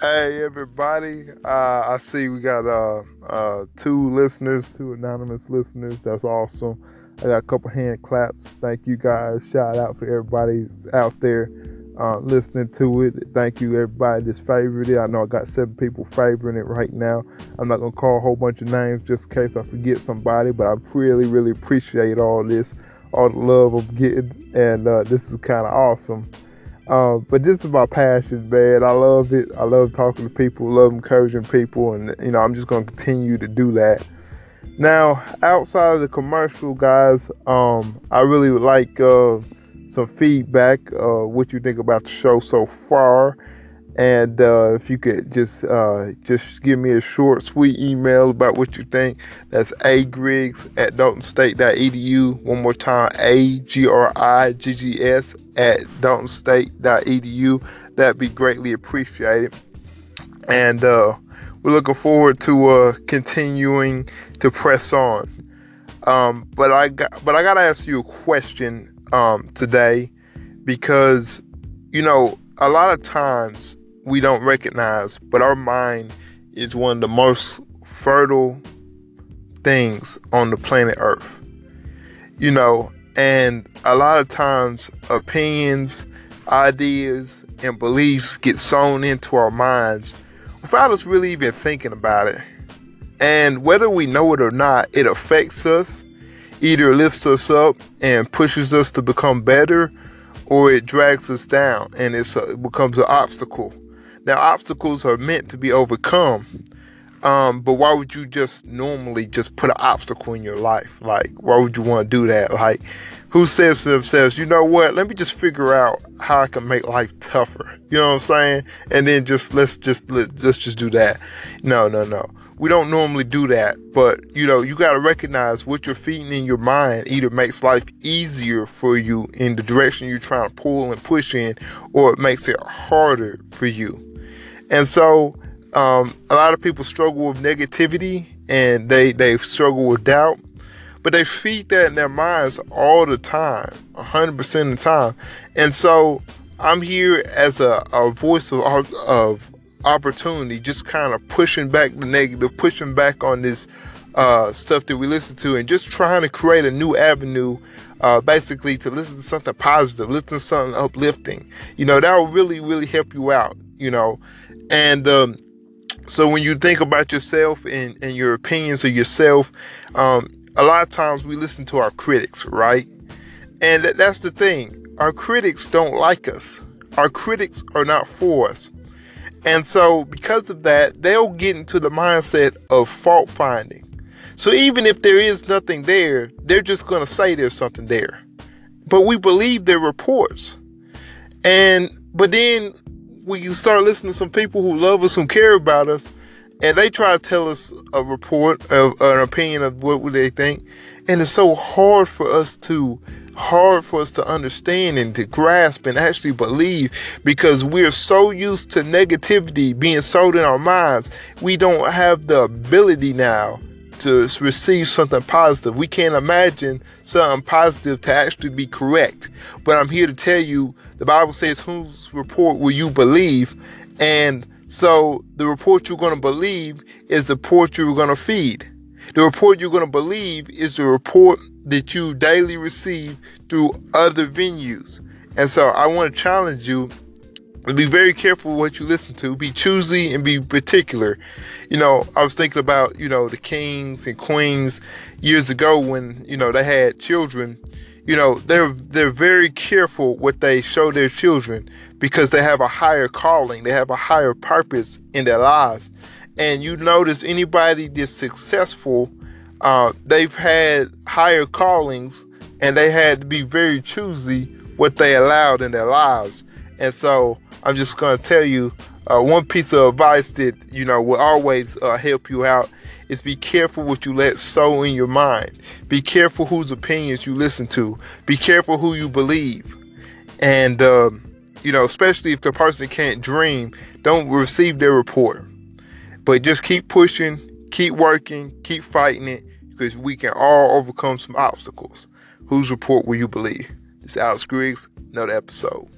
Hey everybody, uh, I see we got uh, uh, two listeners, two anonymous listeners. That's awesome. I got a couple hand claps. Thank you guys. Shout out for everybody out there uh, listening to it. Thank you everybody that's favored it. I know I got seven people favoring it right now. I'm not gonna call a whole bunch of names just in case I forget somebody, but I really, really appreciate all this, all the love I'm getting, and uh, this is kind of awesome. Uh, but this is my passion, man. I love it. I love talking to people, love encouraging people, and you know I'm just gonna continue to do that. Now, outside of the commercial, guys, um, I really would like uh, some feedback. Uh, what you think about the show so far? And uh, if you could just uh, just give me a short, sweet email about what you think. That's a griggs at daltonstate.edu. One more time, a g r i g g s at daltonstate.edu. That'd be greatly appreciated. And uh, we're looking forward to uh, continuing to press on. Um, but I got, but I gotta ask you a question um, today because you know a lot of times we don't recognize, but our mind is one of the most fertile things on the planet Earth. You know, and a lot of times opinions, ideas, and beliefs get sown into our minds without us really even thinking about it. And whether we know it or not, it affects us, either lifts us up and pushes us to become better, or it drags us down and it becomes an obstacle. Now, obstacles are meant to be overcome. Um, but why would you just normally just put an obstacle in your life? Like, why would you want to do that? Like, who says to themselves, you know what? Let me just figure out how I can make life tougher. You know what I'm saying? And then just let's just let, let's just do that. No, no, no. We don't normally do that, but you know, you got to recognize what you're feeding in your mind either makes life easier for you in the direction you're trying to pull and push in, or it makes it harder for you. And so, um, a lot of people struggle with negativity and they, they struggle with doubt, but they feed that in their minds all the time, 100% of the time. And so, I'm here as a, a voice of, of opportunity, just kind of pushing back the negative, pushing back on this uh, stuff that we listen to, and just trying to create a new avenue, uh, basically to listen to something positive, listen to something uplifting. You know, that will really, really help you out. You know, and um, so when you think about yourself and, and your opinions of yourself, um, a lot of times we listen to our critics, right? And that, that's the thing. Our critics don't like us. Our critics are not for us. And so because of that, they'll get into the mindset of fault finding. So even if there is nothing there, they're just going to say there's something there. But we believe their reports. And but then when you start listening to some people who love us, who care about us, and they try to tell us a report of an opinion of what they think, and it's so hard for us to hard for us to understand and to grasp and actually believe because we're so used to negativity being sold in our minds we don't have the ability now to receive something positive. We can't imagine something positive to actually be correct. But I'm here to tell you the Bible says, whose report will you believe? And so the report you're going to believe is the report you're going to feed. The report you're going to believe is the report that you daily receive through other venues. And so I want to challenge you be very careful what you listen to. Be choosy and be particular. You know, I was thinking about, you know, the kings and queens years ago when, you know, they had children. You know, they're they're very careful what they show their children because they have a higher calling, they have a higher purpose in their lives. And you notice anybody that's successful, uh, they've had higher callings and they had to be very choosy what they allowed in their lives. And so I'm just to tell you uh, one piece of advice that you know will always uh, help you out is be careful what you let sow in your mind. Be careful whose opinions you listen to. Be careful who you believe, and uh, you know especially if the person can't dream, don't receive their report. But just keep pushing, keep working, keep fighting it because we can all overcome some obstacles. Whose report will you believe? It's Alex Griggs, another episode.